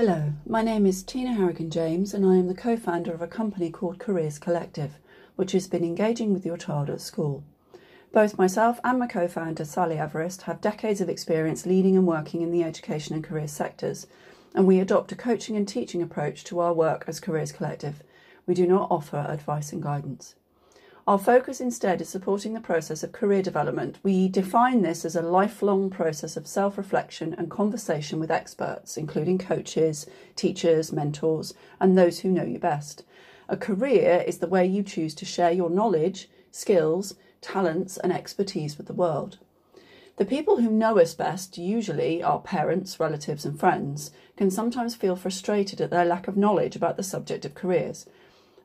Hello, my name is Tina Harrigan James, and I am the co founder of a company called Careers Collective, which has been engaging with your child at school. Both myself and my co founder, Sally Everest, have decades of experience leading and working in the education and career sectors, and we adopt a coaching and teaching approach to our work as Careers Collective. We do not offer advice and guidance. Our focus instead is supporting the process of career development. We define this as a lifelong process of self reflection and conversation with experts, including coaches, teachers, mentors, and those who know you best. A career is the way you choose to share your knowledge, skills, talents, and expertise with the world. The people who know us best, usually our parents, relatives, and friends, can sometimes feel frustrated at their lack of knowledge about the subject of careers.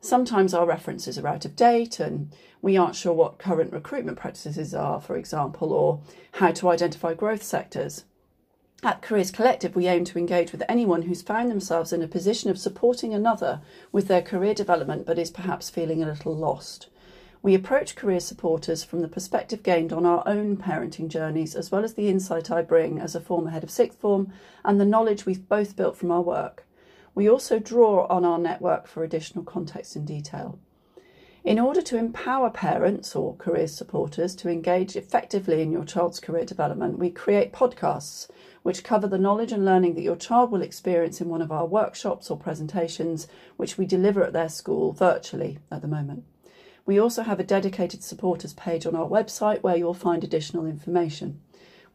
Sometimes our references are out of date and we aren't sure what current recruitment practices are, for example, or how to identify growth sectors. At Careers Collective, we aim to engage with anyone who's found themselves in a position of supporting another with their career development but is perhaps feeling a little lost. We approach career supporters from the perspective gained on our own parenting journeys, as well as the insight I bring as a former head of sixth form and the knowledge we've both built from our work. We also draw on our network for additional context and detail. In order to empower parents or career supporters to engage effectively in your child's career development, we create podcasts which cover the knowledge and learning that your child will experience in one of our workshops or presentations, which we deliver at their school virtually at the moment. We also have a dedicated supporters page on our website where you'll find additional information.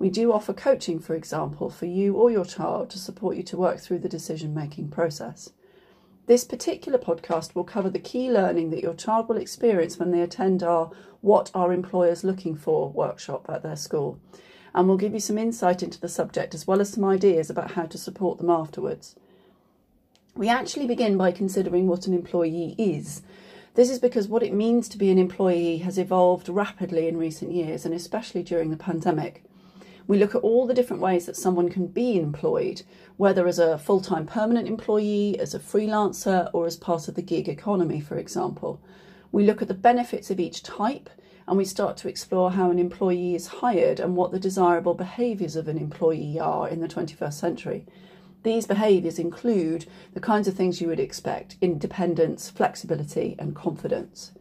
We do offer coaching, for example, for you or your child to support you to work through the decision making process. This particular podcast will cover the key learning that your child will experience when they attend our What Are Employers Looking For workshop at their school, and we'll give you some insight into the subject as well as some ideas about how to support them afterwards. We actually begin by considering what an employee is. This is because what it means to be an employee has evolved rapidly in recent years, and especially during the pandemic. We look at all the different ways that someone can be employed, whether as a full time permanent employee, as a freelancer, or as part of the gig economy, for example. We look at the benefits of each type and we start to explore how an employee is hired and what the desirable behaviours of an employee are in the 21st century. These behaviours include the kinds of things you would expect independence, flexibility, and confidence.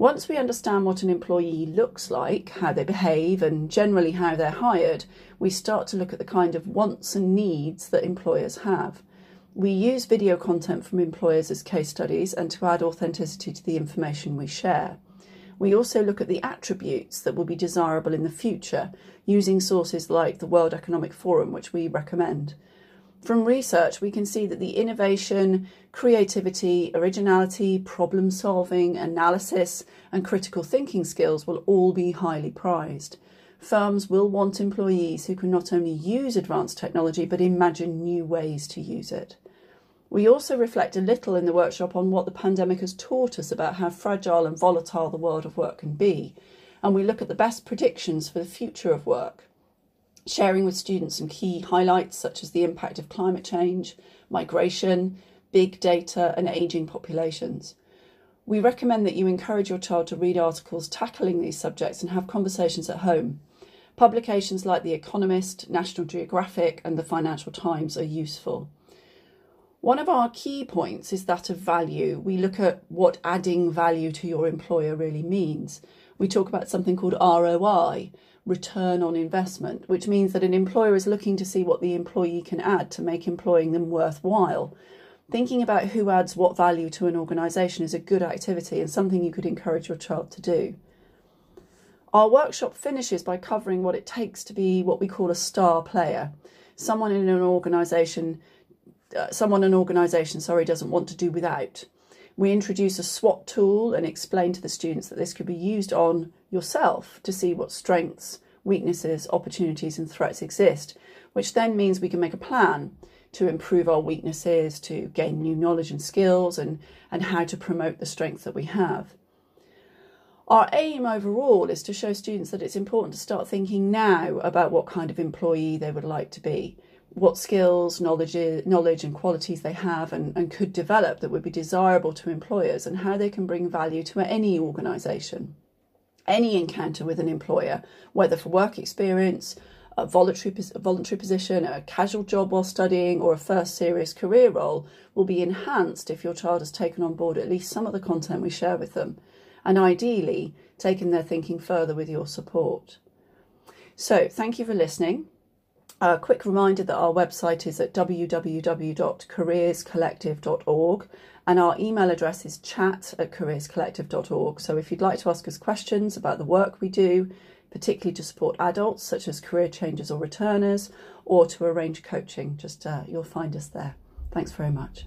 Once we understand what an employee looks like, how they behave, and generally how they're hired, we start to look at the kind of wants and needs that employers have. We use video content from employers as case studies and to add authenticity to the information we share. We also look at the attributes that will be desirable in the future using sources like the World Economic Forum, which we recommend. From research, we can see that the innovation, creativity, originality, problem solving, analysis, and critical thinking skills will all be highly prized. Firms will want employees who can not only use advanced technology but imagine new ways to use it. We also reflect a little in the workshop on what the pandemic has taught us about how fragile and volatile the world of work can be, and we look at the best predictions for the future of work sharing with students some key highlights such as the impact of climate change, migration, big data, and ageing populations. We recommend that you encourage your child to read articles tackling these subjects and have conversations at home. Publications like The Economist, National Geographic, and the Financial Times are useful. One of our key points is that of value. We look at what adding value to your employer really means. We talk about something called ROI, return on investment, which means that an employer is looking to see what the employee can add to make employing them worthwhile. Thinking about who adds what value to an organisation is a good activity and something you could encourage your child to do. Our workshop finishes by covering what it takes to be what we call a star player, someone in an organisation, uh, someone an organisation, sorry, doesn't want to do without. We introduce a SWOT tool and explain to the students that this could be used on yourself to see what strengths, weaknesses, opportunities, and threats exist, which then means we can make a plan to improve our weaknesses, to gain new knowledge and skills, and, and how to promote the strengths that we have. Our aim overall is to show students that it's important to start thinking now about what kind of employee they would like to be, what skills, knowledge, knowledge and qualities they have and, and could develop that would be desirable to employers, and how they can bring value to any organisation any encounter with an employer, whether for work experience, a voluntary, a voluntary position, a casual job while studying, or a first serious career role will be enhanced if your child has taken on board at least some of the content we share with them, and ideally taken their thinking further with your support. So, thank you for listening. A quick reminder that our website is at www.careerscollective.org and our email address is chat at careerscollective.org. So if you'd like to ask us questions about the work we do, particularly to support adults such as career changers or returners, or to arrange coaching, just uh, you'll find us there. Thanks very much.